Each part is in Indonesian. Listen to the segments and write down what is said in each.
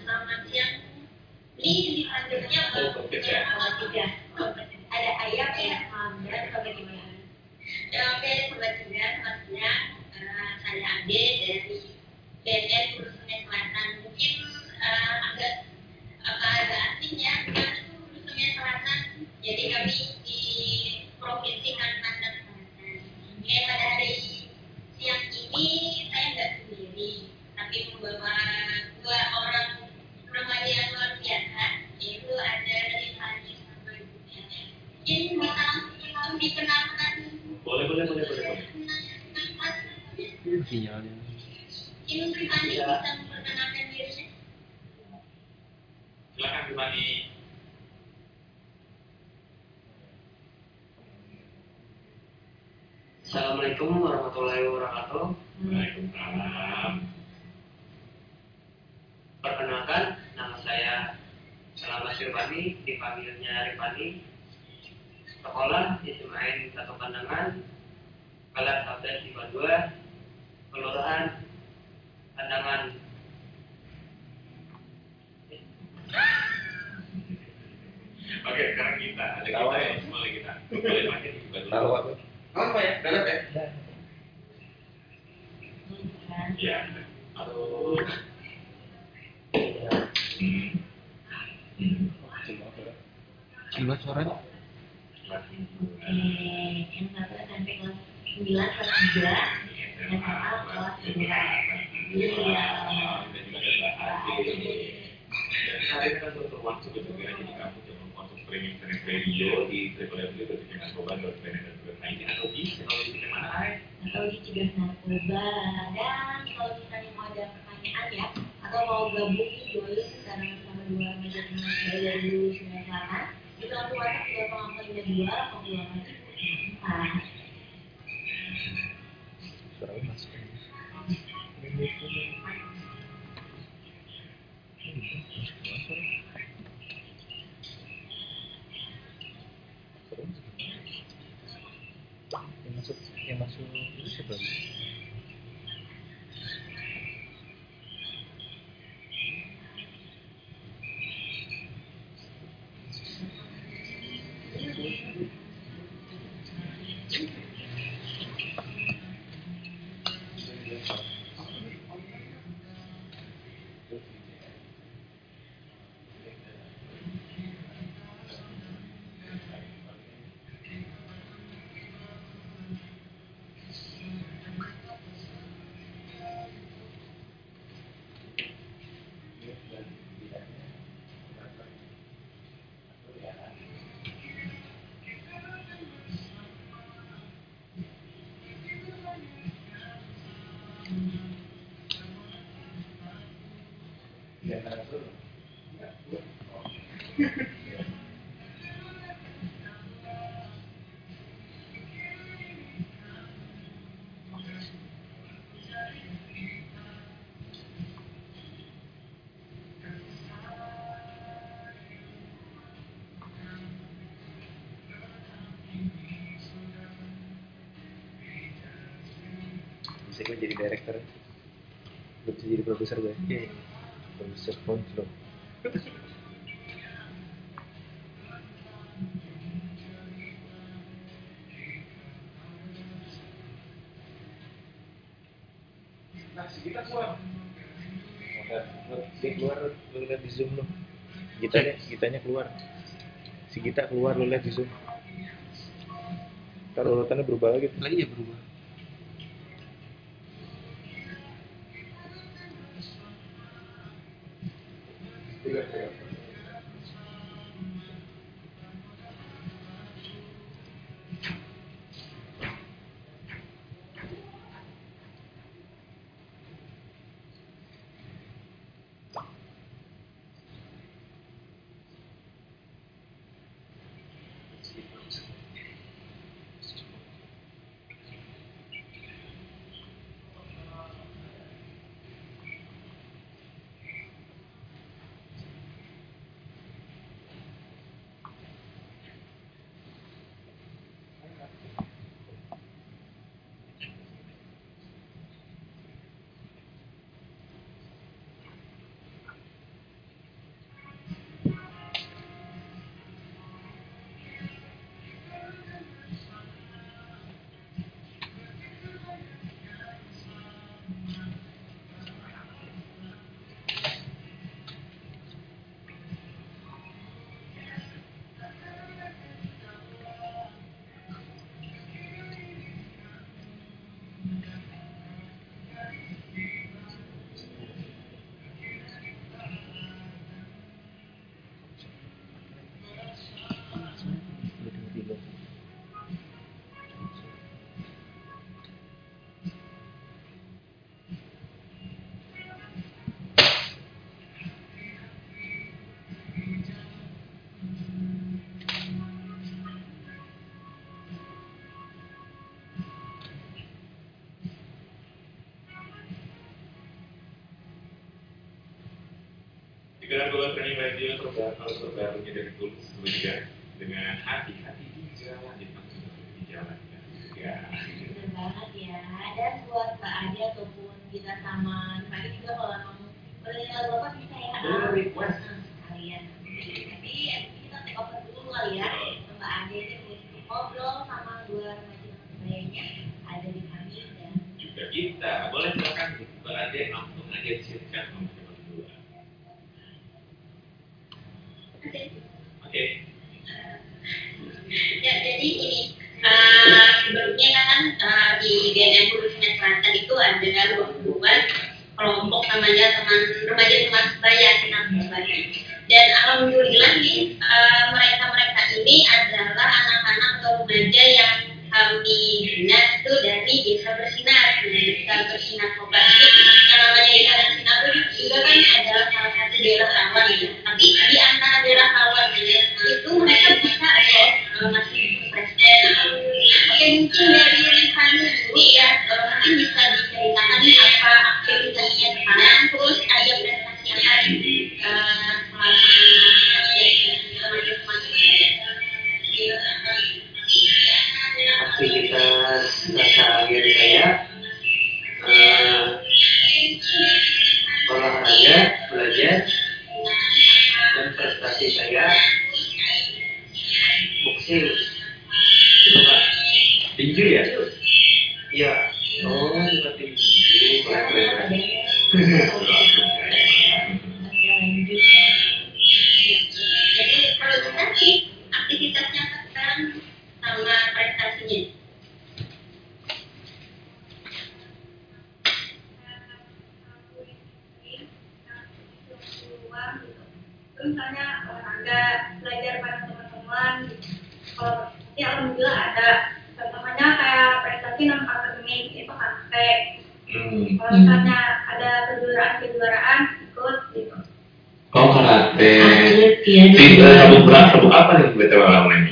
selamat siang. Ini akhirnya baru tiga. dan kalau misalnya mau ada pertanyaan ya atau mau gabung join sekarang sama dua media dari dulu Sungai Selatan. Itu aku WhatsApp tiga koma lima dua delapan dua empat. Yang masuk yang masuk itu sebelum jadi director. Gue bisa jadi produser gue oke ya. iya, iya. produser SpongeBob. Kita keluar. Dia keluar lu lihat di zoom lu. Gitanya gitanya keluar. Si gita keluar lu lihat di zoom. Taruh urutannya berubah lagi. Lagi ya berubah. Kita kalau training radio terbaru kalau terbarunya dari tulus kemudian dengan hati-hati di jalan di jalan ya. Ya. Bener banget ya. Dan buat Mbak Ade ataupun kita sama Mbak juga kalau mau berdengar bapak bisa ya. Boleh request. Nah, sekalian. Tapi ini kita take over dulu kali ya. Mbak Ade ini untuk ngobrol sama dua remaja sebagainya ada di kami dan Juga kita boleh berat sabuk apa nih BTW namanya? Sabuk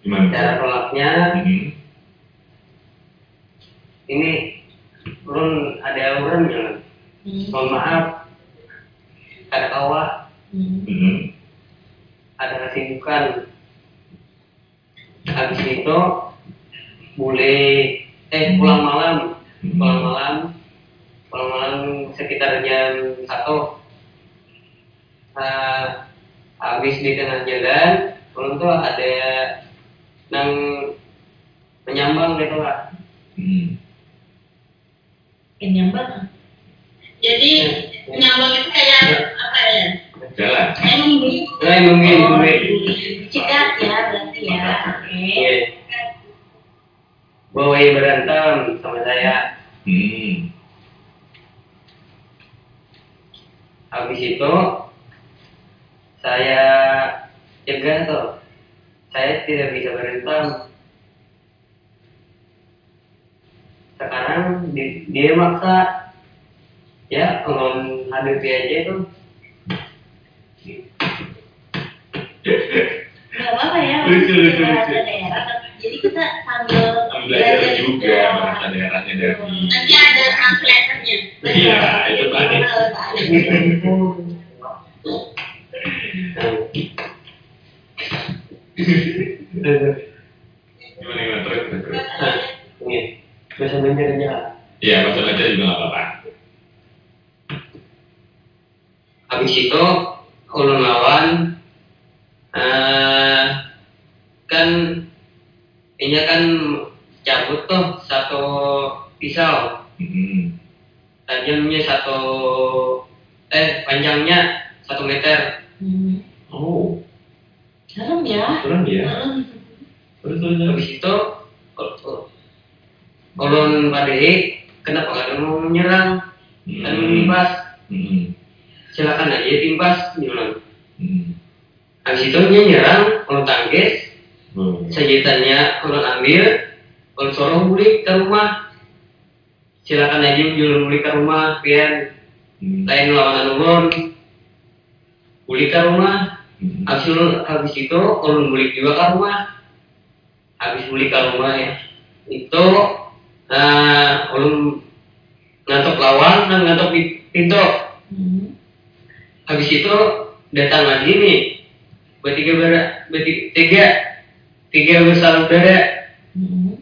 Gimana? cara tolaknya Hmm. ini belum ada orang jangan mohon maaf. Ada kawa Hmm. ada kesibukan. Habis itu boleh eh pulang malam. Pulang malam. Pulang malam sekitar jam satu. Eh, habis di tengah jalan belum tuh ada nang penyambang gitu lah Hmm. Penyambang. Jadi penyambang itu kayak apa ya? Jalan. Mungkin Oh, mungkin Cegat ya berarti ya. Oke. Iya. Boy berantem sama saya Hmm. habis itu saya cegah tuh saya tidak bisa berantem sekarang di- dia maksa ya ngomong hadapi aja itu Gak apa-apa ya. Lucu, lucu, lucu. daerah. Jadi kita sambil belajar juga bahasa daerahnya dari Nanti ada translatornya. Iya, itu banyak. gimana gimana terus terus. Nah, ini bahasa Banjarnya Iya, bahasa belajar juga nggak apa-apa. habis itu ulun lawan eh kan ini kan cabut tuh satu pisau Hmm. tajamnya satu eh panjangnya satu meter Hmm. Oh, Serem ya. keren ya. Hmm. Terus terus terus. habis itu ul- ulun pada kenapa ada mau menyerang dan Hmm. menimpas Hmm. silakan aja timpas bilang Hmm. habis itu dia nyerang ulun tangkis Oh. senjatanya ulun ambil ulun suruh balik ke rumah silakan aja ulun balik ke rumah biar Hmm. lain lawan ulun balik ke rumah Hmm. Habis itu habis itu ulun balik juga ke rumah. Habis balik ke rumah ya. Itu nah ulun ngantuk lawan dan ngantuk di pintu. Hmm. habis itu datang lagi nih. Bertiga ber bertiga tiga. Tiga bersaudara Hmm.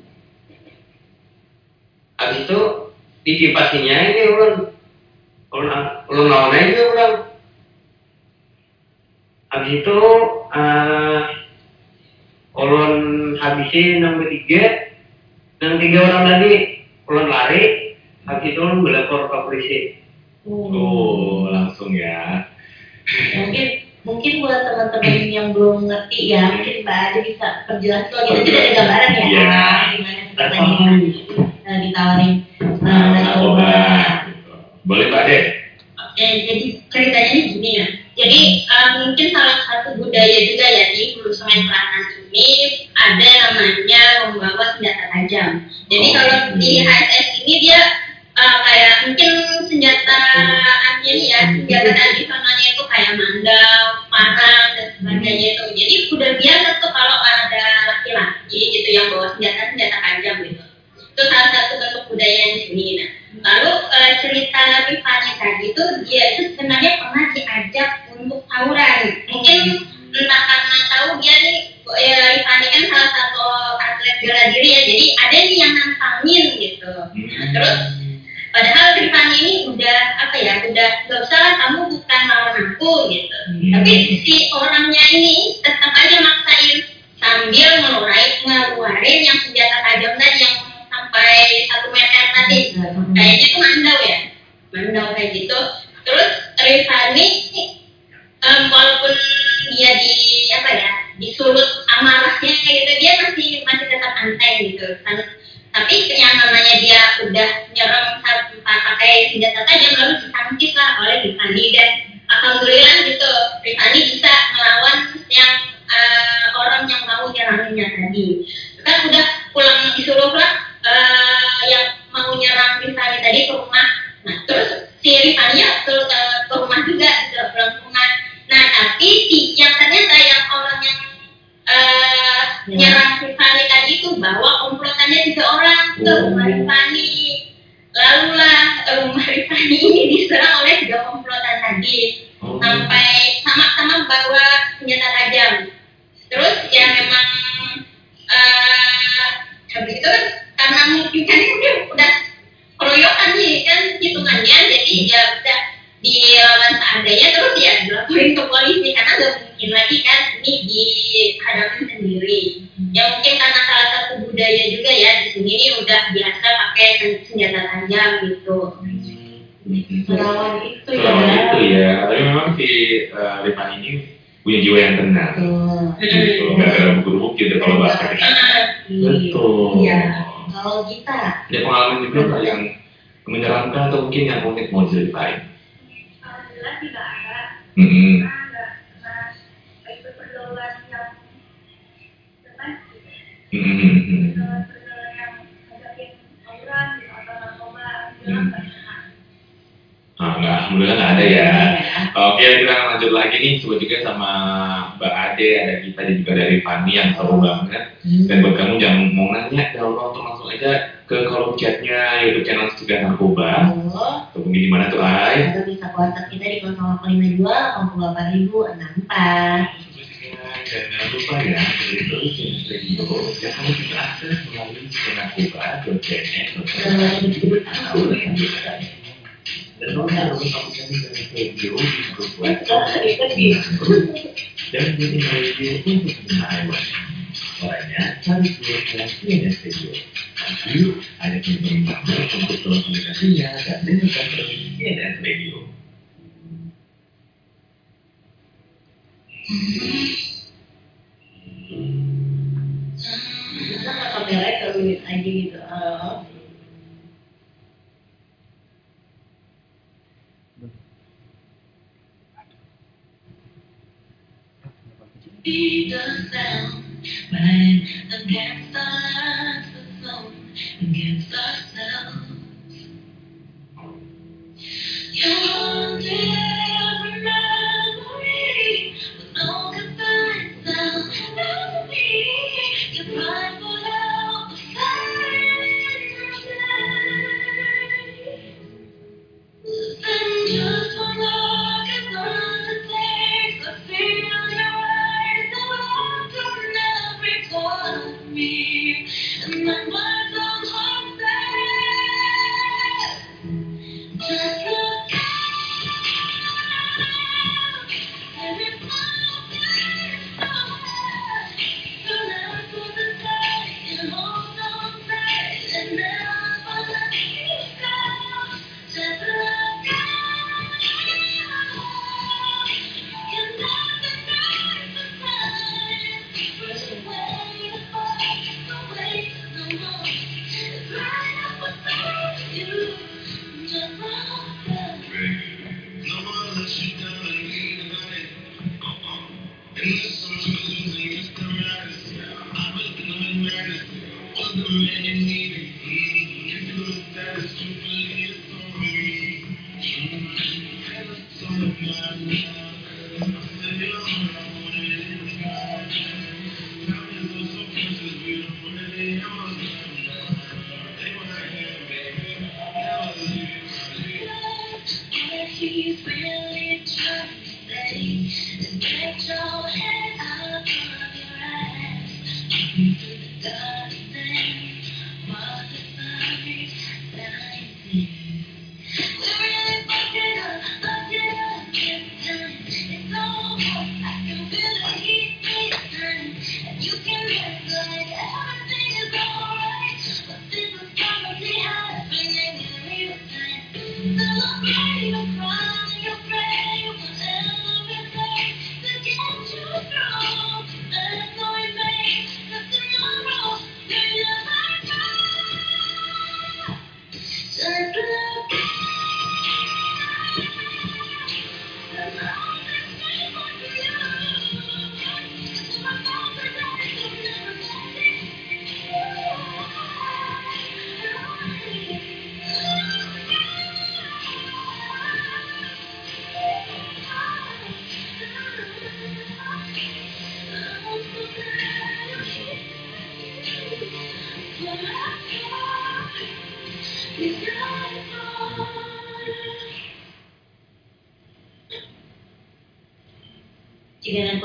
habis itu ditipasinya ini ulun. Ulun ulun lawan aja ulang habis itu eh ulun habisin yang bertiga yang tiga orang tadi ulun lari habis itu ulun melapor ke polisi Oh, langsung ya. Mungkin mungkin buat teman-teman yang belum ngerti ya, mungkin Mbak Ade bisa perjelas kalau kita tidak ada gambaran ya, Iya. gimana sepertinya uh, ditawarin uh, Nah, narkoba. narkoba. gitu. Boleh Pak Ade? Oke, jadi ceritanya ini gini ya. Jadi uh, mungkin salah satu budaya juga ya di Hulu Sungai Selatan ini ada namanya membawa senjata tajam. Jadi Oh, kalau di iya. HSS ini dia uh, kayak mungkin senjata artinya nih ya senjata tradisionalnya itu kayak mandau, parang dan sebagainya itu. Jadi udah biasa tuh kalau ada laki-laki gitu yang bawa senjata senjata tajam gitu. Itu salah satu bentuk budaya di sini. Nah, Lalu eh, cerita Rifani tadi itu dia itu sebenarnya pernah diajak untuk tawuran. Mungkin entah karena tahu dia nih ya, Rifani kan salah satu atlet bela diri ya, jadi ada nih yang nantangin gitu. Nah, terus padahal Rifani ini udah apa ya, udah gak usah lah kamu bukan lawan aku gitu. Hmm. Tapi si orangnya ini tetap aja maksain sambil ngeluarin ngeluarin yang senjata tajam tadi yang sampai satu meter tadi. Kayaknya tuh mandau ya? Mandau kayak gitu. Terus Rifani em, walaupun dia di apa ya disulut amarahnya kayak gitu dia masih masih tetap anteng gitu. Kan tapi namanya dia udah nyerang pakai senjata tajam lalu ditangkis lah oleh Rifani. Dan alhamdulillah gitu Rifani bisa melawan yang eh, orang yang mau nyeranginnya tadi. Kan udah pulang disuruh lah eh, yang mau nyerang Rifani tadi ke rumah nah terus si Rifani ya ke, ke- ke rumah juga ke pulang ke rumah nah tapi si yang ternyata yang orang yang eh, nyerang Rifani tadi itu bawa komplotannya tiga orang ke rumah Oh. Rifani lalulah rumah Rifani ini diserang oleh tiga komplotan tadi Oh. sampai sama-sama bawa senjata tajam. Terus ya memang eh habis itu kan karena mungkin kan ini udah, udah keroyokan nih kan hitungannya jadi ya udah dilawan seadanya terus ya dilaporin ke polisi karena nggak mungkin lagi kan ini dihadapi sendiri ya mungkin karena salah satu budaya juga ya di sini ini udah biasa pakai sen- senjata tajam gitu Hmm. melawan itu itu ya, tapi memang si uh, Rifan ini punya jiwa yang tenang. Gitu, nggak ada bubur gitu kalau bahasa kita. Betul. Iya. Kalau kita Ada pengalaman juga nggak yang menyeramkan atau mungkin yang unik mau diceritain? Alhamdulillah tidak ada Hmm. pergaulan yang dengan Hmm. Alhamdulillah nggak ada ya. Ya. Oke, kita lanjut lagi nih coba juga sama Mbak Ade, ada kita juga dari Fani yang seru banget. Hmm. Dan buat kamu jangan mau nanya, ya Allah untuk langsung aja ke kolom chatnya YouTube channel Cegah Narkoba. Mungkin di mana tuh Ay? atau bisa WhatsApp kita di 0852 88064. Dan jangan lupa ya, terus channel radio yang kamu bisa akses melalui cegahnarkoba.cnn.com. Dan WhatsApp dan jadi radio untuk Caranya cari dua kreasi dan radio. Nanti ada kamu untuk tolong aplikasinya dan dengarkan terus CNN Radio. Bisa nggak kameranya keruit aja gitu. Be the sound right against our zone, against ourselves. You haunted every memory with no goodbye sound. Now me, your pride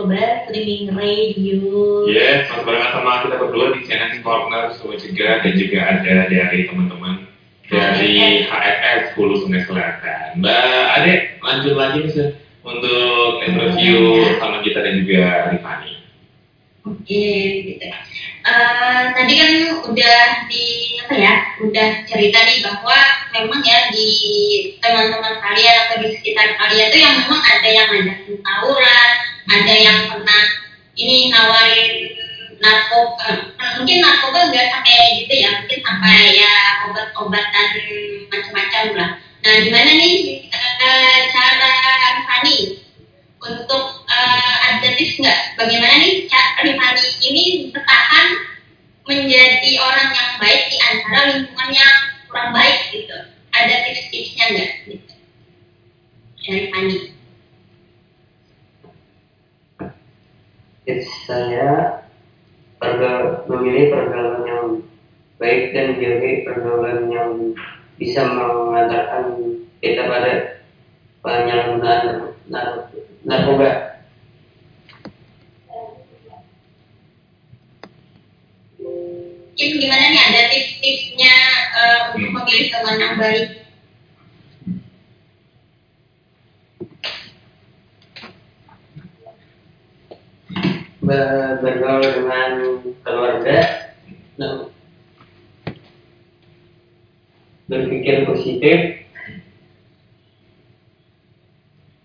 Narkoba streaming radio. Yes, masih barengan sama kita berdua di CNN Corner Sobat Cegah dan juga ada dari teman-teman dari HFS Hulu Sungai Selatan. Mbak Ade, lanjut lagi nih Sir, untuk interview sama kita dan juga Rifani. Oke, gitu. Eh, tadi kan udah di apa ya, udah cerita nih bahwa memang ya di teman-teman kalian atau di sekitar kalian tuh yang memang ada yang ngajakin tawuran, ada yang pernah ini nawarin narkoba, eh, mungkin narkoba nggak sampai gitu ya, mungkin sampai ya obat-obatan macam-macam lah. Nah, gimana nih eh, cara Fanny untuk eh, ada tips nggak bagaimana nih Cak Rifani ini bertahan menjadi orang yang baik di antara lingkungan yang kurang baik gitu ada tips-tipsnya nggak gitu dari Fani. Tips saya pergaul, memilih pergaulan yang baik dan menjauhi pergaulan yang bisa mengantarkan kita pada penyalahgunaan nar- narkoba. Mungkin gimana nih ada tips-tipsnya eh, untuk memilih teman yang baik? Ber- bergaul dengan keluarga, nah, berpikir positif.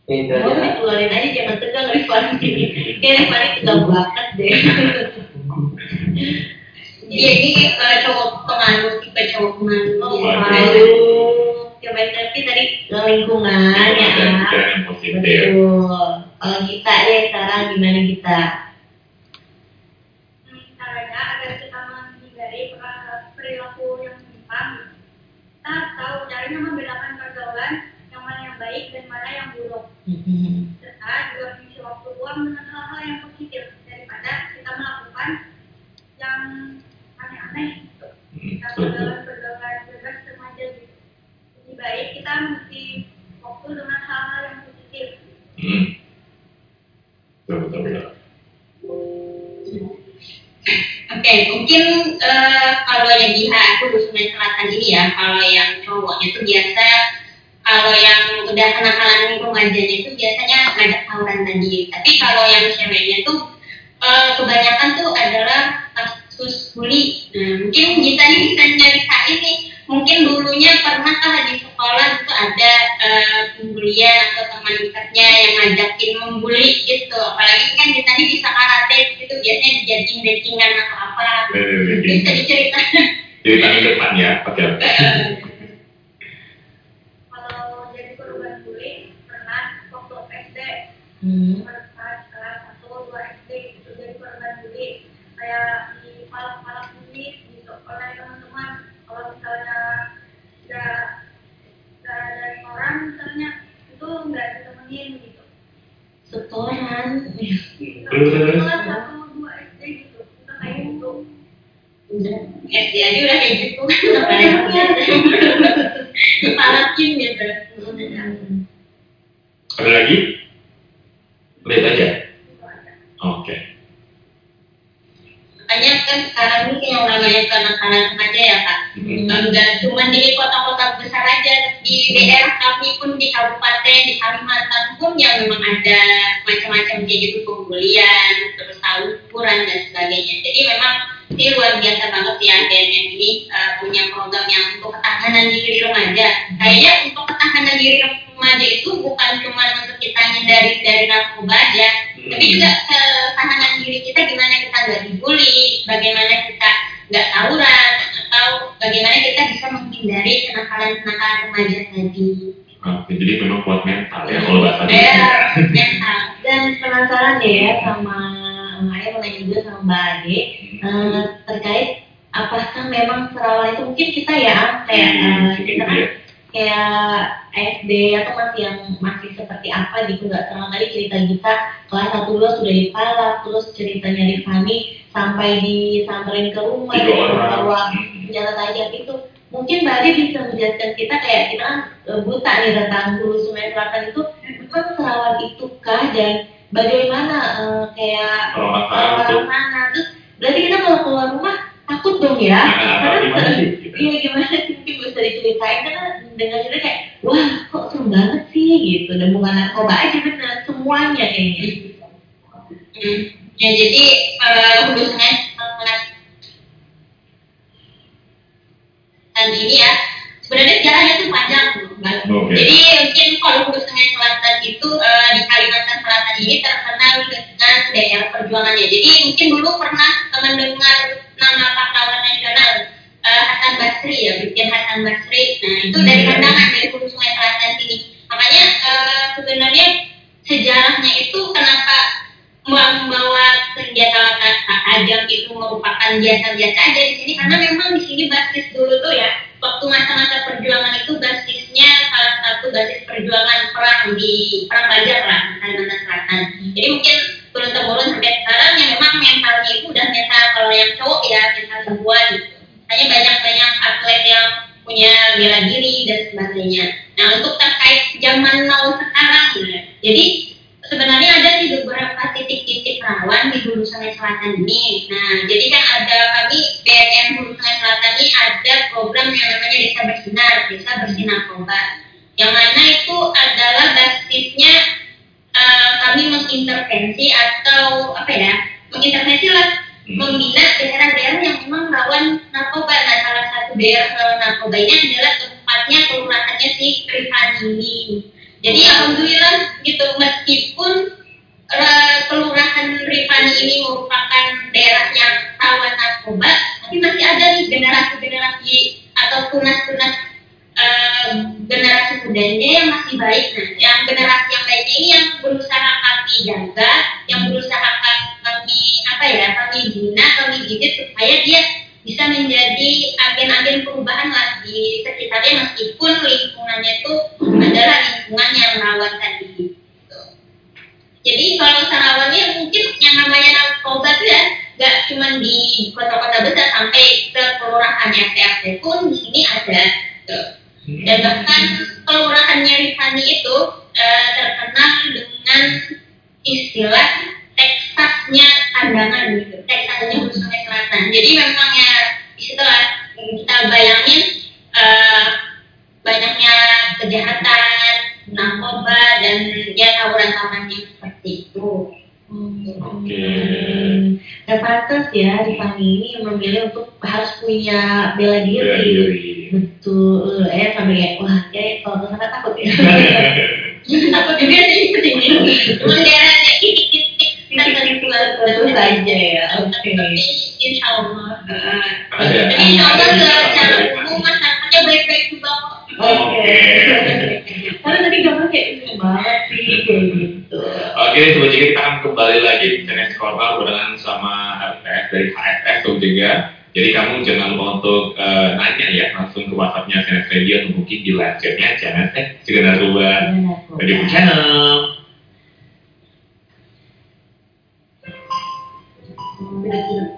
Itu Mau aja. dikeluarin aja jangan tegang Rifani ini. Kayak Rifani tegang banget deh. Dia ini cowok pengaruh, tipe cowok pengaruh. Oh, Aduh, coba tapi tadi ke lingkungan Ada ya. Betul. Kalau kita ya sekarang gimana kita? Caranya membedakan pergaulan yang mana yang baik dan mana yang buruk serta juga mengisi waktu luang dengan hal-hal yang positif daripada kita melakukan yang aneh-aneh gitu. Kita pergaulan-pergaulan bebas remaja gitu lebih baik kita mengisi waktu dengan hal-hal yang positif Hmm. Betul, betul, betul. Oke, mungkin eh, kalau yang di aku di Sungai Selatan ini ya, kalau yang cowoknya itu biasa, kalau yang udah kenakalan remajanya itu biasanya ngajak tawuran tadi. Tapi kalau yang ceweknya tuh eh, kebanyakan tuh adalah kasus bully. Nah, mungkin kita nih bisa nyeritain nih, mungkin dulunya pernahkah di sekolah itu ada pembulian atau teman dekatnya yang ngajakin membuli gitu. Apalagi kan kita nih bisa karate gitu, biasanya dijadiin backingan atau apa. Betul, betul. Bisa diceritain. Jadi tadi depan ya, oke oke. kalau jadi korban pernah waktu SD Hmm. Nggak ditemenin gitu Setoran. Terus, satu dua SD gitu udah kayak gitu Udah. SD aja udah kayak gitu. Palakin gitu. Hmm. Ada lagi? Itu aja. aja Oke. Makanya kan sekarang ini yang namanya kenakalan remaja ya kak. Hmm. Enggak cuma di kota-kota besar aja, di daerah kami pun di kabupaten, di Kalimantan pun yang memang ada macam-macam kayak gitu pembulian, terus tawuran dan sebagainya. Jadi memang ini luar biasa banget ya BNN ini eh, punya program yang untuk ketahanan diri remaja. Kayaknya untuk ketahanan diri remaja itu bukan cuma untuk kita hindari dari narkoba aja, tapi juga ketahanan diri kita gimana kita nggak dibully, bagaimana kita nggak tawuran, atau bagaimana kita bisa menghindari kenakalan-kenakalan remaja tadi. Oke, jadi memang kuat mental ya kalau bahasa Ya, mental. Dan penasaran deh ya sama Ayah mau nanya juga sama Mbak Ade eh, terkait apakah memang perawan itu mungkin kita ya kayak eh, kita kan kayak SD atau masih yang masih seperti apa gitu nggak terlalu tadi cerita kita kelas satu dua sudah dipalak terus ceritanya di Fani sampai disamperin ke rumah orang. bawa Hmm. senjata tajam itu mungkin Mbak Ade bisa menjelaskan kita kayak kita kan eh, buta nih tentang hulu sungai selatan itu memang serawan itukah dan bagaimana eh, kayak Perawatan untuk orang mana terus berarti kita kalau keluar rumah takut dong ya Nah, karena gimana sih? Gitu. Iya gimana sih mungkin bisa diceritain karena dengar cerita kayak wah kok serem banget sih gitu dan bukan narkoba aja bener semuanya kayaknya Hmm. Ya jadi eh, sungai selatan ini ya sebenarnya jalannya tuh panjang. Oke. Jadi mungkin kalau hulu sungai selatan itu eh, di Kalimantan Selatan ini terkenal dengan daerah perjuangannya. Jadi mungkin dulu pernah mendengar nama pahlawan nasional eh, Hasan Basri ya, Brigjen Hasan Basri. Nah itu dari pandangan dari hulu sungai selatan sini. Makanya eh, sebenarnya sejarahnya itu kenapa membawa senjata tajam itu merupakan biasa-biasa aja di sini karena memang di sini basis dulu tuh ya waktu masa-masa perjuangan itu basisnya salah satu basis perjuangan perang di perang Fajar lah Kalimantan Selatan. Jadi mungkin turun temurun sampai sekarang ya memang mentalnya itu udah mental kalau yang cowok ya mental perempuan gitu. Hanya banyak banyak atlet yang punya bela diri dan sebagainya. Nah untuk terkait zaman now sekarang ya, jadi sebenarnya ada sih beberapa titik-titik rawan di Hulu Sungai Selatan ini. Nah, jadi kan ada kami BNN Hulu Sungai Selatan ini ada program yang namanya Desa Bersinar, Desa Bersinar Narkoba. Yang mana itu adalah basisnya eh, kami mengintervensi atau apa ya, mengintervensi lah membina daerah-daerah yang memang rawan narkoba. Nah, salah satu daerah rawan narkoba ini adalah tempatnya kelurahannya si Rifani ini. Jadi alhamdulillah gitu meskipun eh, kelurahan Rifani ini merupakan daerah yang rawan narkoba, tapi masih ada nih generasi-generasi atau tunas-tunas eh, generasi mudanya yang masih baik. Nah, yang generasi yang baik ini yang berusaha kami jaga, yang berusaha kami apa ya, kami bina, kami didik supaya dia bisa menjadi agen-agen perubahan lah di sekitarnya meskipun lingkungannya itu adalah lingkungan yang rawan tadi gitu. Jadi kalau sarawannya mungkin yang namanya narkoba itu ya nggak cuma di kota-kota besar sampai ke kelurahan RT pun di sini ada gitu. Dan bahkan kelurahannya Rifani itu eh, terkenal dengan istilah Teksasnya pandangan gitu, Teksasnya Hulu Sungai Selatan. Jadi memang ya di situlah kita bayangin eh, banyaknya kejahatan, narkoba dan ya tawuran-tawuran yang seperti itu. Oke. Dan pantas ya Rifani ini memilih untuk harus punya bela diri. Bela diri. Betul. Eh sampai kayak wah kayak kalau nggak takut ya. takut juga sih ke sini. Cuman daerah ya. Oke. Insya Allah. Insya Allah secara umum masyarakatnya baik-baik juga kok. Oke. Karena tadi gambar kayak ini banget sih kayak gitu. Oke, Sobat Jika kita akan kembali lagi di channel Kormal barengan sama RTF dari HFS Jika. Jadi kamu jangan lupa untuk eh, nanya ya langsung ke WhatsAppnya Channel Radio atau mungkin di live chatnya Channel Jika Narkoba Radio Channel. Dengan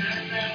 Amen.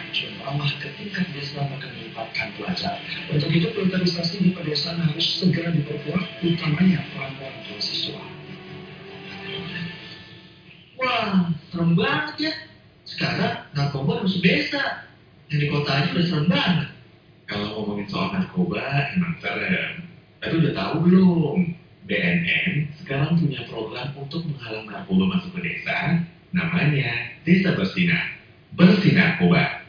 Narkoba jemaah ke tingkat desa akan melibatkan pelajar. Untuk itu, filterisasi di pedesaan harus segera diperkuat, utamanya peran orang tua siswa. Wah, serem banget ya. Sekarang narkoba masuk desa. Yang di kota aja udah serem banget. Kalau ngomongin soal narkoba, emang serem. Tapi udah tahu belum? BNN sekarang punya program untuk menghalang narkoba masuk ke desa. Namanya Desa Bersinar. Bersinar narkoba.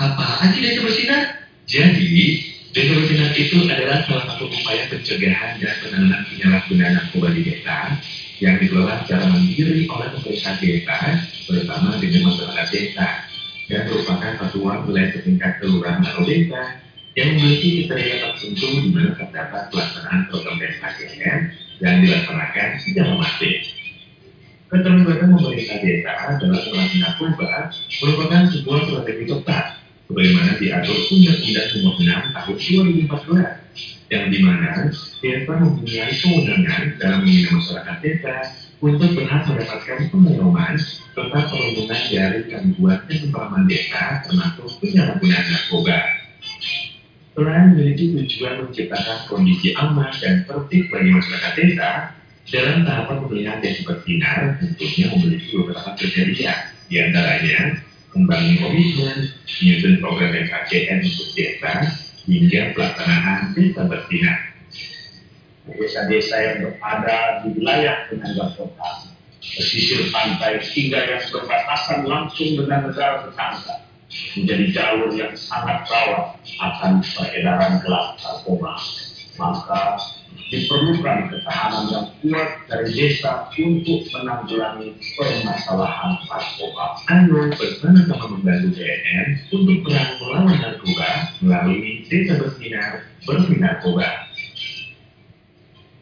Apaan sih desa bersinar? Jadi, Desa itu adalah salah satu upaya pencegahan dan penanganan penyalahgunaan narkoba di desa yang dikelola secara mandiri oleh pemerintah desa bersama dengan masyarakat desa dan merupakan satuan wilayah setingkat kelurahan atau desa yang memiliki kriteria tertentu di mana terdapat pelaksanaan program KKN yang dilaksanakan secara masif. Keterlibatan pemerintah desa dalam penanganan narkoba merupakan sebuah strategi tepat sebagaimana diatur Undang-Undang Nomor 6 Tahun 2014 yang di mana desa mempunyai kewenangan dalam membina masyarakat desa untuk berhak mendapatkan pengumuman serta perlindungan dari gangguan kesempahaman desa termasuk penyalahgunaan narkoba. Selain memiliki tujuan menciptakan kondisi aman dan tertib bagi masyarakat desa, dalam tahapan pemilihan desa bersinar tentunya memiliki beberapa kriteria, di antaranya membangun komitmen, menyusun program SKCN untuk desa, hingga pelaksanaan desa bersinar. desa-desa yang berada di wilayah penyangga kota, pesisir pantai hingga yang berbatasan langsung dengan negara tetangga menjadi jalur yang sangat rawan akan peredaran gelap narkoba. Maka diperlukan ketahanan yang kuat dari desa untuk menanggulangi permasalahan narkoba. Anda bersama-sama membantu BNN untuk perang melawan narkoba melalui Desa Bersinar Bersih Narkoba.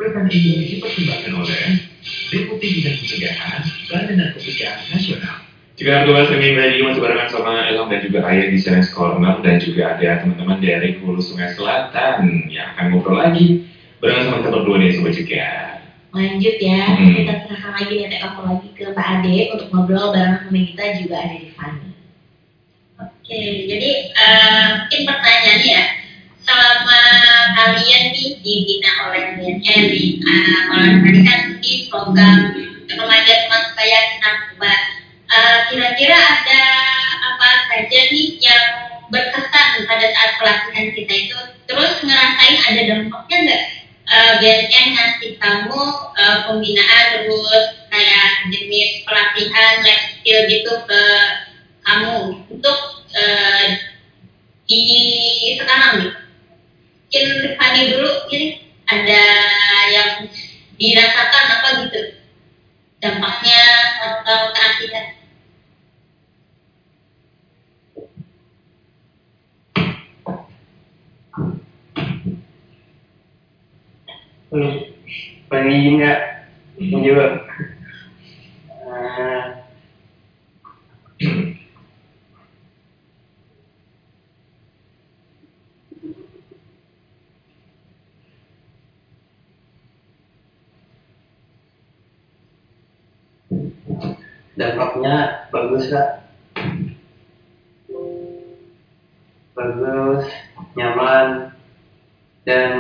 Pesan ini dipersembahkan oleh Deputi Bidang Pencegahan Badan Narkotika Nasional. Jika Narkoba Streaming Radio masih barengan sama Elong dan juga Ayah di Challenge Corner dan juga ada teman-teman dari Hulu Sungai Selatan yang akan ngobrol lagi barengan sama kita berdua nih Sobat juga. Lanjut ya, Hmm. kita serahkan lagi nih telepon lagi ke Mbak Ade untuk ngobrol barengan sama kita juga ada di Fanny. Oke, jadi eh, mungkin pertanyaannya ya, selama kalian nih dibina oleh BNN, uh, kalau tadi kan di program remaja teman supaya narkoba, eh, kira-kira ada apa saja nih yang berkesan pada saat pelatihan kita itu, terus ngerasain ada dampaknya nggak? Eh, BNN ngasih kamu eh, pembinaan terus kayak jenis pelatihan life skill gitu ke kamu untuk uh, di sekarang nih. Mungkin Rifani dulu ini ada yang dirasakan apa gitu? Dampaknya atau keasikan Hmm, pengen nggak? Menjawab? Uh, dampaknya bagus kak. Bagus nyaman dan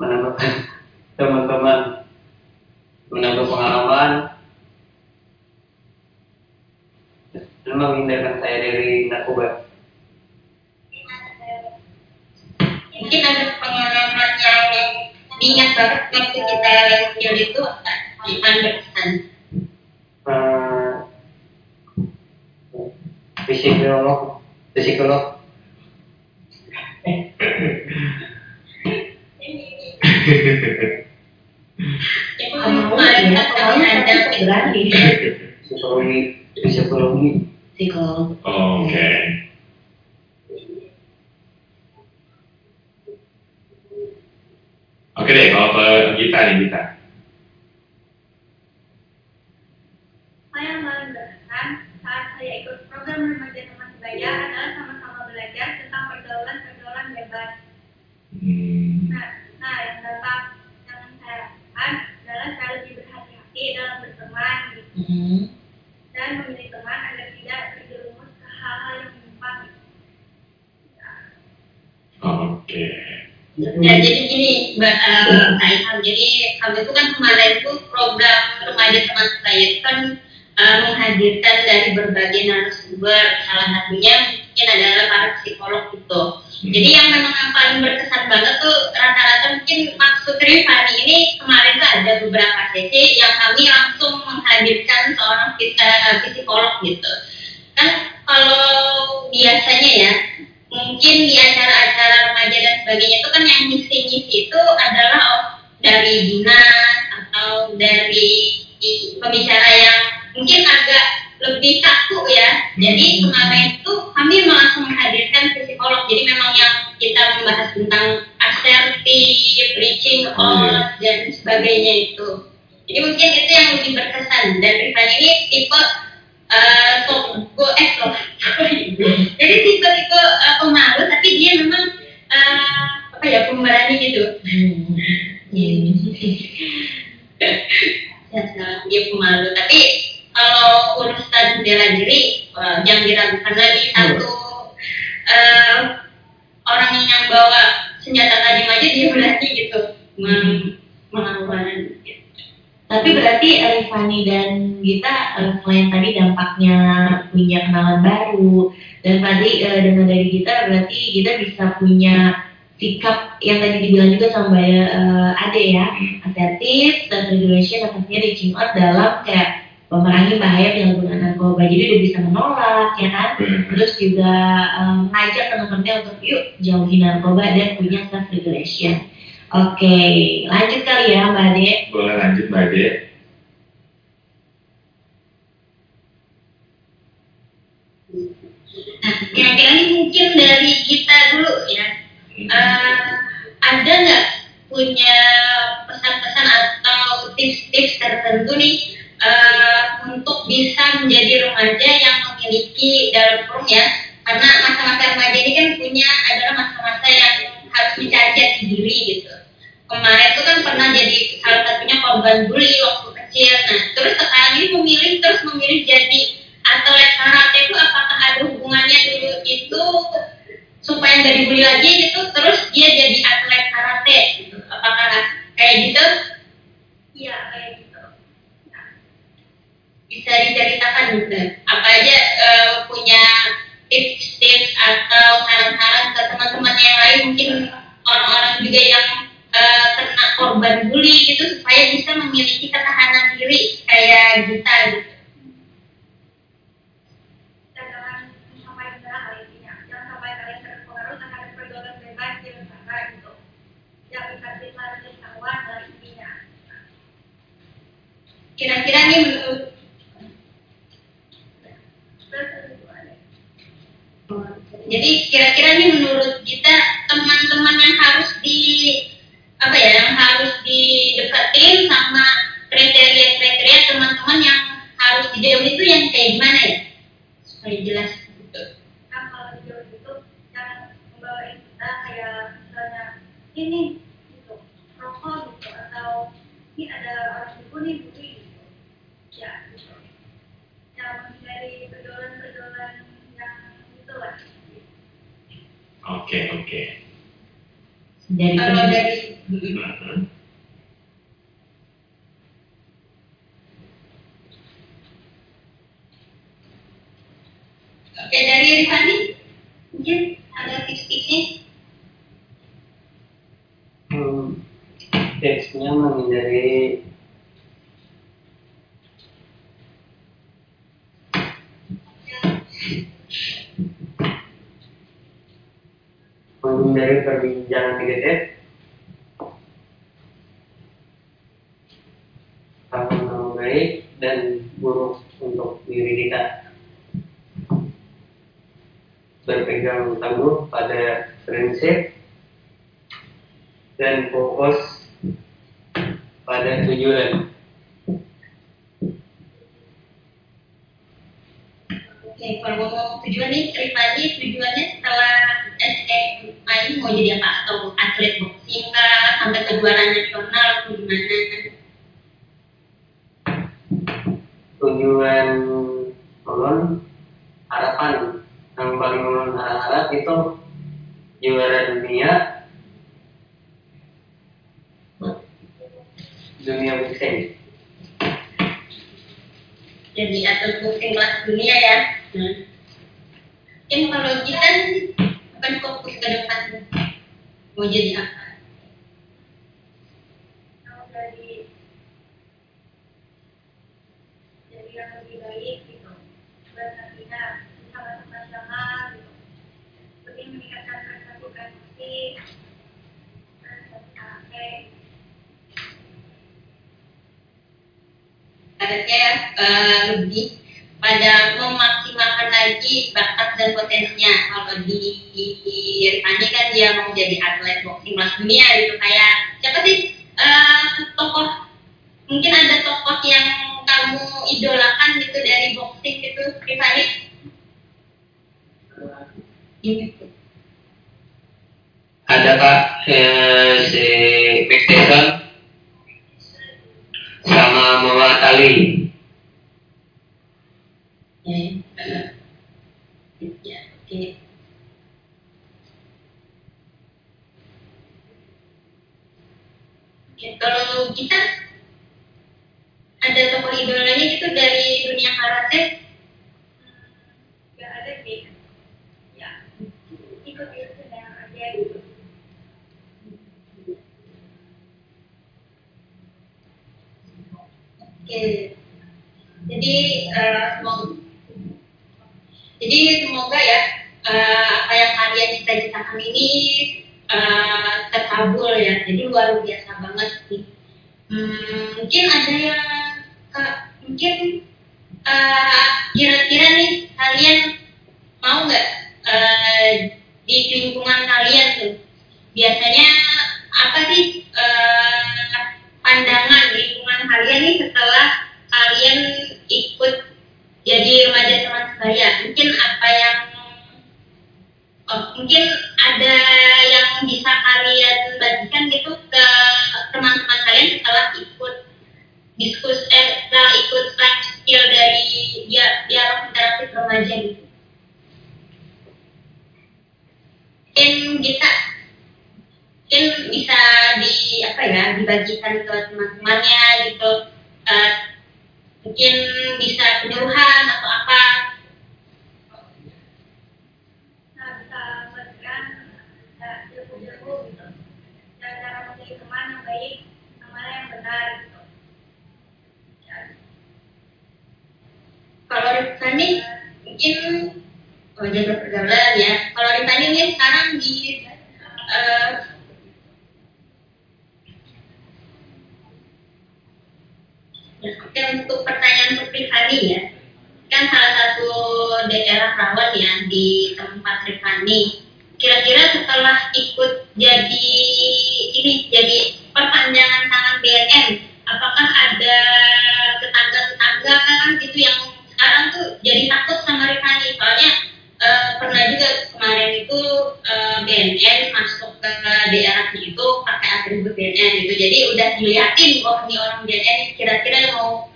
menambahkan teman-teman menambah pengalaman. Dan menghindarkan saya dari narkoba? Mungkin ada pengalaman yang diingat banget waktu kita skill itu berkesan uh, psikolog psikolog berani. psikologi psikologi Psikolog. Oke. Oke deh, kalau ke Gita nih Gita. Saya berkesan saat saya ikut program remaja teman sebaya adalah sama-sama belajar tentang pergaulan-pergaulan bebas. Hmm. Nah, nah yang dapat yang saya lakukan adalah saya lebih berhati-hati dalam berteman gitu, Mhm. dan memilih teman agar tidak terjerumus ke hal-hal yang menyimpang. Oke. Ya, jadi gini, Mbak uh, Ilham, jadi kami itu kan kemarin tuh program remaja teman saya itu kan uh, menghadirkan dari berbagai narasumber, salah satunya mungkin adalah para psikolog gitu. Jadi yang memang yang paling berkesan banget tuh rata-rata mungkin maksud Rifani ini kemarin tuh ada beberapa sesi yang kami langsung menghadirkan seorang uh, psikolog gitu. Kan kalau biasanya ya mungkin di acara-acara remaja dan sebagainya itu kan yang ngisi-ngisi itu adalah oh, dari dinas atau dari pembicara yang mungkin agak lebih kaku ya. Jadi kemarin itu kami langsung menghadirkan psikolog. Jadi memang yang kita membahas tentang asertif, reaching out dan sebagainya itu. Jadi mungkin itu yang lebih berkesan. Dan Rifan ini tipe eh so, go eh so, jadi tipe-tipe eh, pemalu tapi dia memang eh, apa ya pemberani gitu. Hmm. Iya. Ya, nah, dia pemalu tapi kalau urusan bela diri eh, jangan diragukan lagi satu eh, orang yang bawa senjata tajam aja dia berani gitu meng- melakukan Tapi berarti Rifani dan Gita eh, selain tadi dampaknya punya kenalan baru dan tadi dengan dari Gita berarti Gita bisa punya sikap yang tadi dibilang juga sama Mbak eh, Ade ya. Asertif dan regulation dan pastinya reaching out dalam kayak memerangi bahaya penyalahgunaan narkoba. Jadi udah bisa menolak ya kan? Terus juga eh, ngajak teman-temannya untuk yuk jauhi narkoba dan punya self regulation. Oke lanjut kali ya Mbak Ade. Boleh lanjut Mbak Ade. Nah, kira-kira ini mungkin dari kita dulu ya. Eh, ada nggak punya pesan-pesan atau tips-tips tertentu nih eh, untuk bisa menjadi remaja yang memiliki dalam kurung ya? Karena masa-masa remaja ini kan punya adalah masa-masa yang harus mencari jati diri gitu. Kemarin tuh kan pernah jadi salah satunya korban bully waktu kecil. Nah, terus sekarang ini memilih terus memilih jadi atlet karate itu apakah ada hubungannya dulu itu supaya nggak dibully lagi gitu terus dia jadi atlet karate gitu apakah kayak gitu Iya kayak gitu bisa diceritakan juga. Apa aja uh, punya tips-tips atau saran-saran ke teman-teman yang lain mungkin orang-orang juga yang uh, kena korban bully gitu supaya bisa memiliki ketahanan diri kayak kita gitu. Kira-kira nih menurut jadi kira-kira nih menurut kita teman-teman yang harus di apa ya yang harus dideketin sama kriteria-kriteria teman-teman yang harus dijauhi itu yang kayak gimana ya? Supaya jelas kan kalau jauh itu yang membawain kita kayak misalnya ini gitu rokok gitu atau ini ada orang ibu nih beli gitu. Ya gitu. Yang menghindari pergaulan-pergaulan yang itu lah Oke, oke. Dari kalau dari Mhm. oke dari Rifani mungkin ada tips-tipsnya Hmm, tipsnya menghindari menghindari perbincangan negatif hal-hal baik dan buruk untuk diri kita berpegang teguh pada prinsip dan fokus pada tujuan. Oke, kalau ngomong tujuan nih, Rifani tujuannya mau jadi apa? Atau atlet boxing kah? Sampai kejuaraan nasional atau gimana? Tujuan ulun harapan yang paling ulun harap itu juara dunia dunia boxing. Jadi atlet boxing kelas dunia ya. Nah. Mungkin kalau kita akan fokus ke depan mau jadi apa? kalau dari dari yang lebih baik gitu buat nantinya bisa masuk nasional gitu lebih meningkatkan prestasi prestasi prestasi kafe Harusnya eh, lebih pada memaksimalkan lagi bakat dan potensinya. Kalau di, di, di Rifani kan dia mau jadi atlet boxing kelas dunia gitu kayak siapa sih eh, tokoh mungkin ada tokoh yang kamu idolakan gitu dari boxing gitu Rifani? Gitu. Ada pak eh, si Max Tyson sama Muhammad Ali. Ya, eh, ya, oke. Oke, kalau kita ada tokoh idolanya gitu dari dunia karate, nggak ada sih ya ikut ikut yang aja gitu Oke. Jadi jadi semoga ya eh, apa yang kalian cita-citakan ini eh, terkabul ya. Jadi luar biasa banget sih. Hmm, mungkin ada yang mungkin eh, kira-kira nih kalian mau nggak eh, di lingkungan kalian tuh biasanya apa sih eh, pandangan lingkungan kalian nih setelah kalian ikut jadi remaja teman sebaya mungkin apa yang oh, mungkin ada yang bisa kalian bagikan gitu ke teman-teman kalian setelah ikut diskus eh setelah ikut life skill dari dia dialog interaktif remaja gitu. Mungkin kita mungkin bisa di apa ya dibagikan ke teman-temannya gitu. Eh, mungkin bisa penyuluhan atau apa. Ya, kalau Rifani mungkin oh pergaulan ya. Kalau Rifani ini sekarang di eh, Oke untuk pertanyaan untuk Rifani ya, kan salah satu daerah rawan ya di tempat Rifani. Kira-kira setelah ikut jadi ini jadi perpanjangan tangan BNN, apakah ada tetangga-tetangga kan gitu yang sekarang tuh jadi takut sama Rifani soalnya eh, pernah juga kemarin itu eh, BNN masuk ke daerahnya itu pakai atribut BNN gitu. Jadi udah diliatin oh ini orang BNN kira-kira mau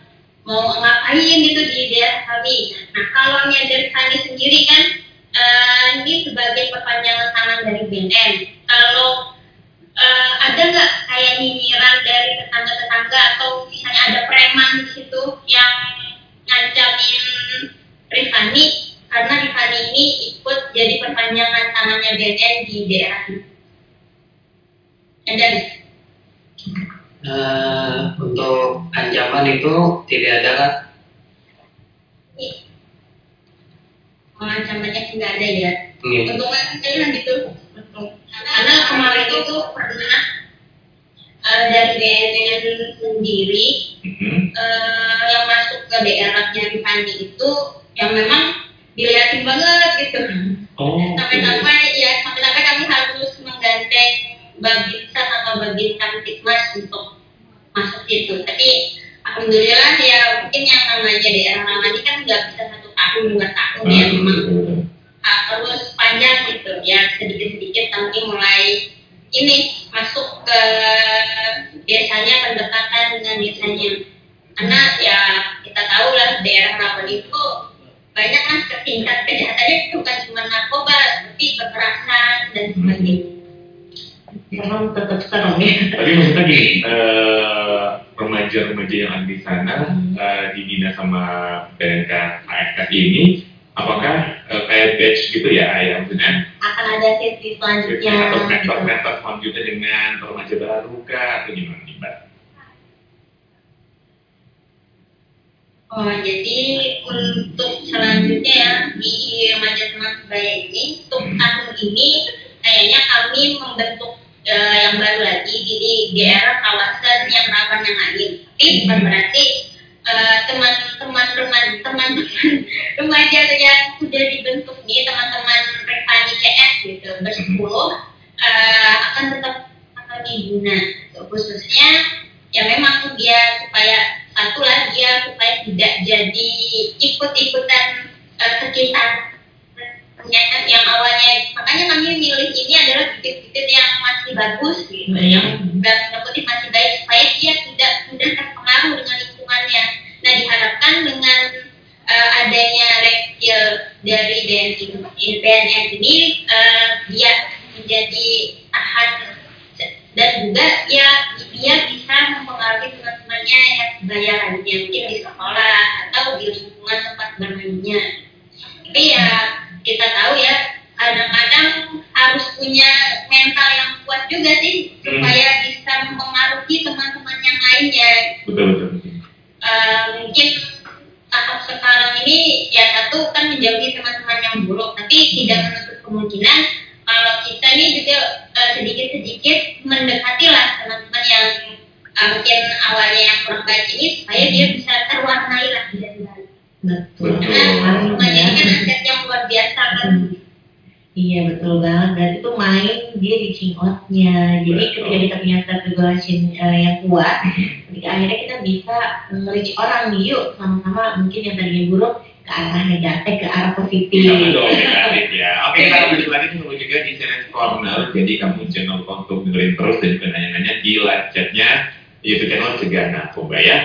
mau ngapain gitu di daerah kami. Nah kalau dari kami sendiri kan eh, ini sebagai perpanjangan tangan dari BNN kalau eh, ada nggak kayak nyinyiran dari tetangga-tetangga atau misalnya ada preman di situ yang ngancamin Rifani karena Rifani ini ikut jadi perpanjangan tangannya BNN di daerah ini. Ada nggak? Eh, untuk ancaman itu tidak ada kan? Iya. Mengancamannya sih nggak ada ya. Untungnya saya kan gitu. Karena kemarin itu pernah eh, dari BNN sendiri Mhm. eh, yang masuk ke daerahnya Rifani itu yang memang dilihatin banget gitu. Oh. Sampai-sampai ya sampai-sampai kami harus menggandeng Babinsa sama Babin Kamtipmas untuk masuk situ. Tapi alhamdulillah ya mungkin yang namanya daerah lama ini kan nggak bisa satu tahun dua tahun ya Ah, memang terus panjang gitu ya sedikit-sedikit kami mulai ini masuk ke desanya pendekatan dengan desanya karena ya kita tahu lah daerah rawan itu banyak kan tingkat kejahatannya itu bukan cuma narkoba tapi kekerasan dan sebagainya Serem tetap serem ya. Tapi maksudnya gini, eh, remaja-remaja yang ada di sana eh, dibina sama BNK HSK ini, apakah eh, kayak batch gitu ya, ya maksudnya Akan ada sesi selanjutnya. atau gitu. mentor-mentor selanjutnya dengan remaja baru kah atau gimana nih Mbak? Oh, jadi untuk selanjutnya ya di remaja teman sebaya ini untuk tahun ini kayaknya kami membentuk eh, yang baru lagi jadi daerah kawasan yang rawan yang lain. Tapi bukan berarti eh, teman-teman remaja teman-teman remaja yang sudah dibentuk nih teman-teman Revani CS gitu bersepuluh eh, akan tetap akan dibina khususnya ya memang dia supaya satu lah dia supaya tidak jadi ikut-ikutan eh, sekitar yang awalnya. Makanya kami milih ini adalah bibit-bibit yang masih bagus gitu yang dalam kutip masih baik supaya dia tidak mudah terpengaruh dengan lingkungannya. Nah diharapkan dengan eh, adanya reksio dari BNN ini BNN ini eh, dia menjadi tahan dan juga ya dia bisa mempengaruhi teman-temannya yang sebaya lainnya mungkin di sekolah atau di lingkungan tempat bermainnya tapi ya kita tahu ya kadang-kadang harus punya mental yang kuat juga sih supaya bisa mempengaruhi teman-teman yang lainnya Betul betul. betul. Eh, mungkin tahap sekarang ini ya satu kan menjauhi teman-teman yang buruk tapi tidak menutup kemungkinan kalau kita ini juga eh, sedikit-sedikit mendekati lah teman-teman yang eh, mungkin awalnya yang kurang baik ini supaya dia bisa terwarnai lah dari baik Betul. Ini kan aset yang luar biasa kan Iya betul banget. Berarti tuh main dia di outnya. Jadi Betul. ketika kita punya self regulation eh, yang kuat, ketika akhirnya kita bisa nge-reach orang nih yuk sama-sama mungkin yang tadinya buruk ke arah negatif, ke arah positif. Sama dong negatif ya. Oke kita akan lanjut lagi ketemu juga di Channel Corner. Jadi kamu lupa untuk dengerin terus dan juga nanya-nanya di live chatnya YouTube channel Cegah Narkoba ya.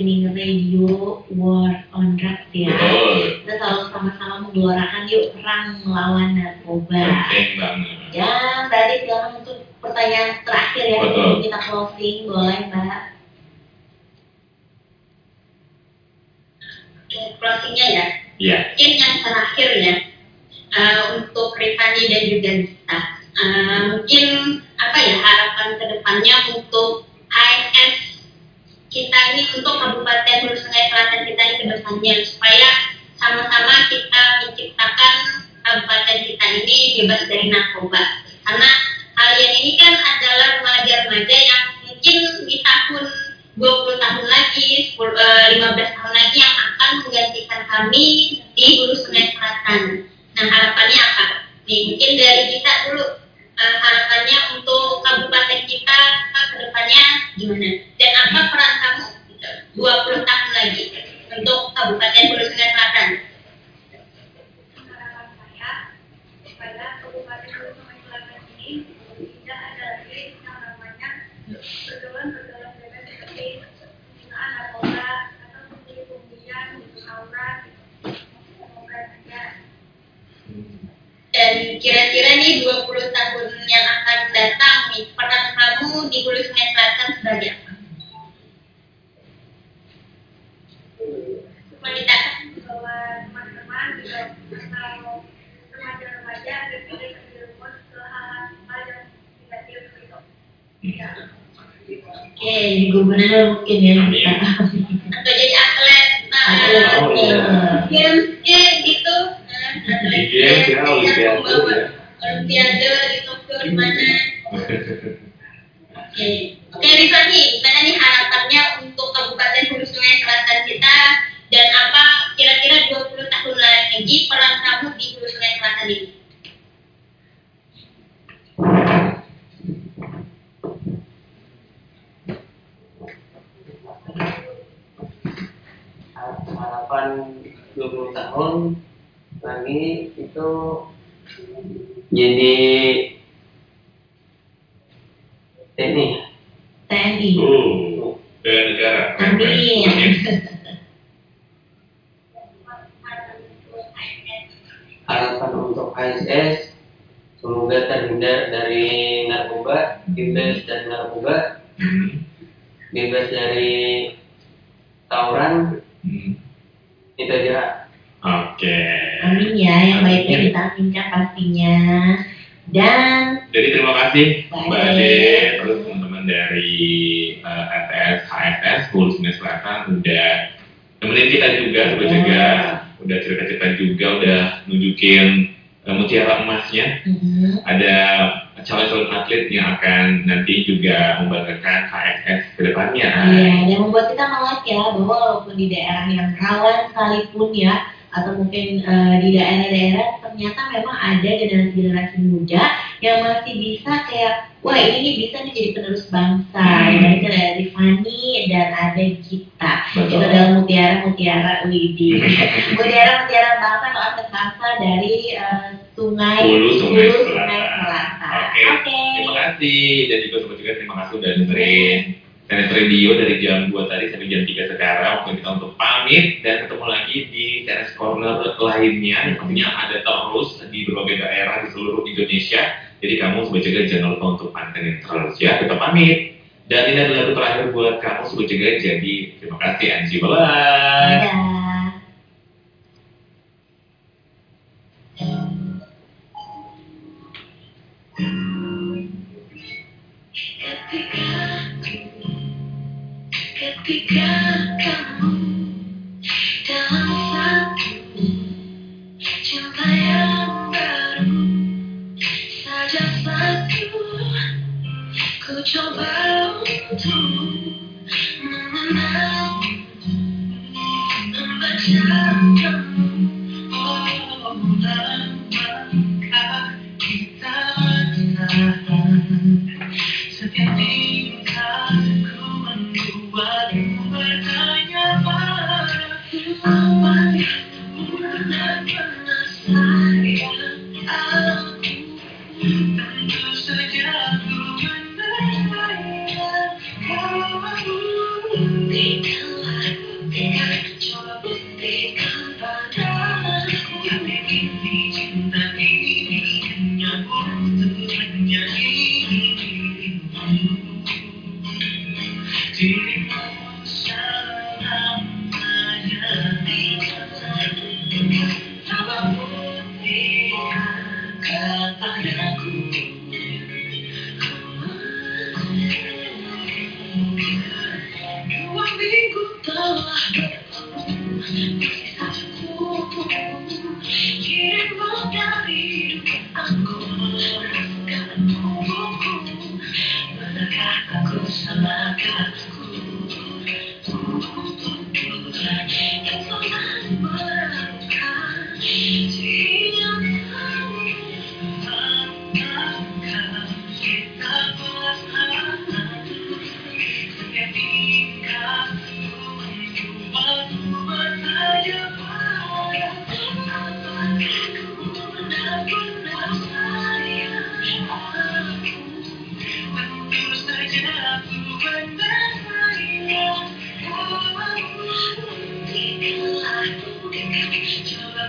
Streaming radio War on Drugs ya. Betul. Kita selalu sama-sama menggelorakan yuk perang melawan narkoba. Penting banget. Ya, tadi silakan untuk pertanyaan terakhir ya Betul. sebelum kita closing boleh Mbak. Closingnya ya, Iya. mungkin yang terakhir ya eh, untuk Rifani dan juga Gita Eh, mungkin apa ya harapan ke depannya untuk ASS kita ini untuk Kabupaten Hulu Sungai Selatan kita ini ke depannya supaya sama-sama kita menciptakan kabupaten kita ini bebas dari narkoba karena kalian ini kan adalah remaja-remaja yang mungkin di tahun 20 tahun lagi, 10, eh, 15 tahun lagi yang akan menggantikan kami di Hulu Sungai Selatan. Nah harapannya apa? Nih mungkin dari kita dulu eh, harapannya untuk kabupaten kita eh, ke depannya gimana? Dan apa peran kamu 20 tahun lagi untuk kabupaten Hulu Sungai Selatan? Dan kira-kira nih 20 tahun yang akan datang nih, peran kamu di Hulu Sungai Selatan sebagai apa? Bahwa teman-teman juga atau remaja-remaja berpikir terjerumus ke hal-hal yang negatif gitu. Ya. Oke, gubernur mungkin ya kita. Atau jadi atlet, nah, Atlet, Oh, iya. games eh, gitu. Nah, atlet Di games ya, yang Olimpiade, membawa. Olimpiade di Tokyo di mana? Oke, oke Rifani, gimana nih harapannya untuk Kabupaten Hulu Sungai Selatan kita dan apa kira-kira 20 tahun lagi peran kamu di Hulu Sungai Selatan ini? harapan 20 tahun lagi itu jadi ini TNI. Oh, bela negara. Amin. harapan untuk ASS semoga terhindar dari narkoba bebas dari narkoba Hmm. bebas dari tawuran Hmm. itu aja Oke. Amin ya, yang baiknya kita aminkan pastinya. Dan Jadi terima kasih Baik. Mbak Ade, terus teman-teman dari eh, RTS, HSS, Hulu Sungai Selatan udah nemenin kita juga Iya. Sobat Cegah, udah cerita-cerita juga, udah nunjukin eh, mutiara emasnya. mhm, Ada calon-calon atlet yang akan nanti juga membanggakan HSS ke depannya. Iya, dan membuat kita melek ya bahwa walaupun di daerah yang rawan sekalipun ya atau mungkin eh, di daerah-daerah ternyata memang ada generasi-generasi muda yang masih bisa kayak wah ini bisa nih jadi penerus bangsa. Hmm. dan itu ada Rifani dan ada kita itu Betul. adalah mutiara-mutiara Widi. Mutiara-mutiara bangsa atau aset bangsa dari eh, sungai Hulu Sungai Hulu. Sungai Selatan. Oke. oke. Terima kasih. Dan juga sobat juga terima kasih udah dengerin. Tenet Radio dari jam 2 tadi sampai jam 3 sekarang. Waktu kita untuk pamit dan ketemu lagi di Tenet Corner lainnya. Yang pastinya ada terus di berbagai daerah di seluruh Indonesia jadi kamu sobat jaga jangan lupa untuk pantengin terus ya kita pamit dan ini adalah lagu terakhir buat kamu sobat jaga jadi terima kasih Anji bye bye. Ketika kamu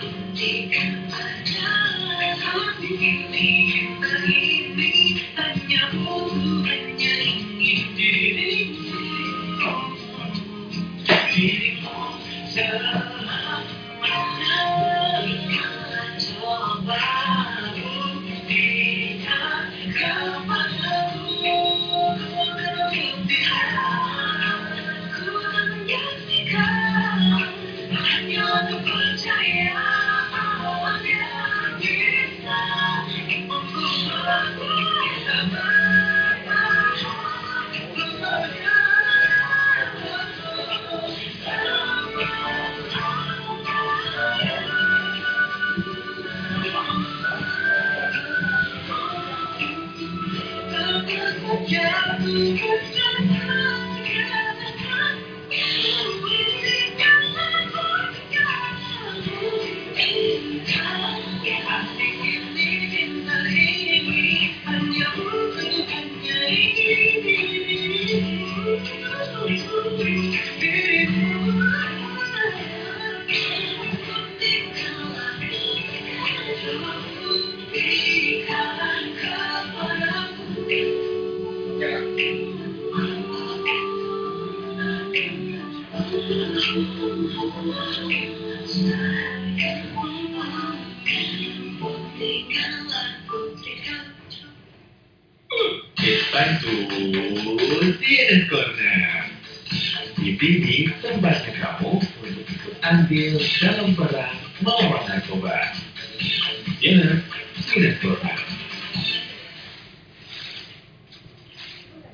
buktikan, coba